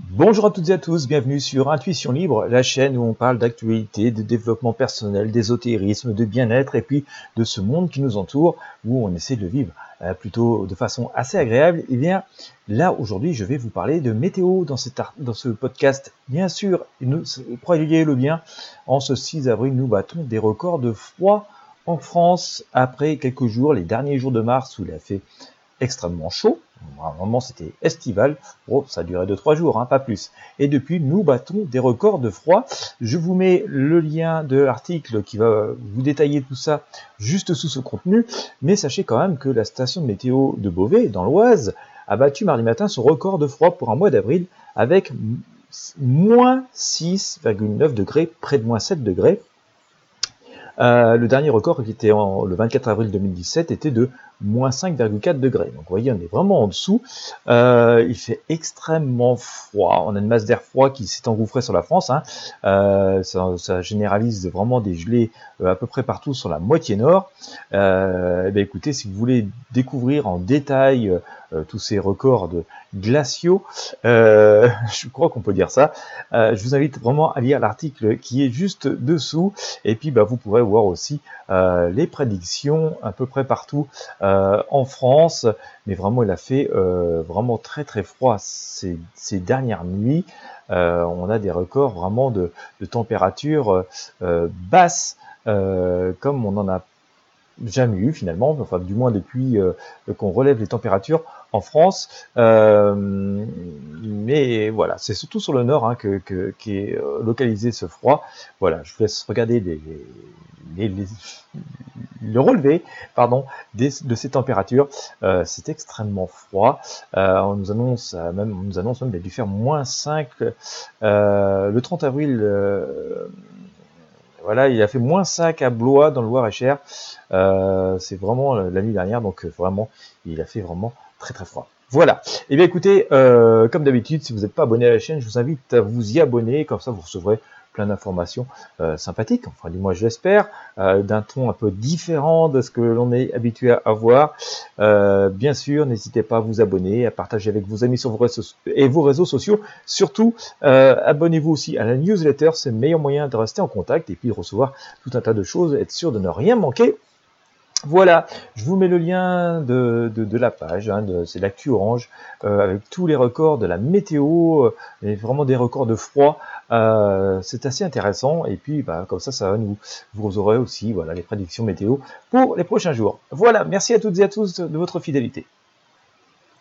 Bonjour à toutes et à tous, bienvenue sur Intuition Libre, la chaîne où on parle d'actualité, de développement personnel, d'ésotérisme, de bien-être et puis de ce monde qui nous entoure où on essaie de le vivre euh, plutôt de façon assez agréable. Et eh bien là aujourd'hui je vais vous parler de météo dans, ce podcast. Bien sûr, nous, croyez-le bien, en ce 6 avril nous battons des records de froid en France après quelques jours, les derniers jours de mars où il a fait extrêmement chaud. Normalement, c'était estival. Bon, ça duré 2-3 jours, hein, pas plus. Et depuis, nous battons des records de froid. Je vous mets le lien de l'article qui va vous détailler tout ça juste sous ce contenu. Mais sachez quand même que la station de météo de Beauvais, dans l'Oise, a battu mardi matin son record de froid pour un mois d'avril avec moins 6,9 degrés, près de moins 7 degrés. Euh, le dernier record qui était le 24 avril 2017 était de moins 5,4 degrés. Donc vous voyez, on est vraiment en dessous. Euh, il fait extrêmement froid. On a une masse d'air froid qui s'est engouffrée sur la France. Hein. Euh, ça, généralise vraiment des gelées euh, à peu près partout sur la moitié nord. Euh, eh bien, écoutez, si vous voulez découvrir en détail tous ces records de glaciaux, je crois qu'on peut dire ça, je vous invite vraiment à lire l'article qui est juste dessous. Et puis, bah, vous pourrez voir aussi les prédictions à peu près partout euh, en France, mais vraiment il a fait euh, vraiment très très froid ces, dernières nuits. Euh, on a des records vraiment de, de température basse, comme on n'en a jamais eu finalement, enfin du moins depuis qu'on relève les températures en France. mais voilà, c'est surtout sur le nord hein, que, qui est localisé ce froid. Voilà, je vous laisse regarder les, le relevé pardon, de ces températures. Euh, c'est extrêmement froid. Euh, on nous annonce euh, même, on nous annonce même qu'il faire moins 5 le 30 avril. Voilà, il a fait moins 5 à Blois dans le Loir-et-Cher. c'est vraiment la nuit dernière, donc vraiment, il a fait vraiment très très froid. Voilà. Eh bien écoutez, comme d'habitude, si vous n'êtes pas abonné à la chaîne, je vous invite à vous y abonner, comme ça vous recevrez plein d'informations euh, sympathiques, enfin du moins je l'espère, euh, d'un ton un peu différent de ce que l'on est habitué à voir. Euh, bien sûr, n'hésitez pas à vous abonner, à partager avec vos amis sur vos réseaux et vos réseaux sociaux. Surtout, abonnez-vous aussi à la newsletter, c'est le meilleur moyen de rester en contact et puis de recevoir tout un tas de choses, être sûr de ne rien manquer. Voilà, je vous mets le lien de, de, la page, hein, c'est l'actu orange, euh, avec tous les records de la météo, euh, et vraiment des records de froid. Euh, c'est assez intéressant, et puis bah, comme ça, ça va nous, vous aurez aussi voilà, les prédictions météo pour les prochains jours. Voilà, merci à toutes et à tous de votre fidélité.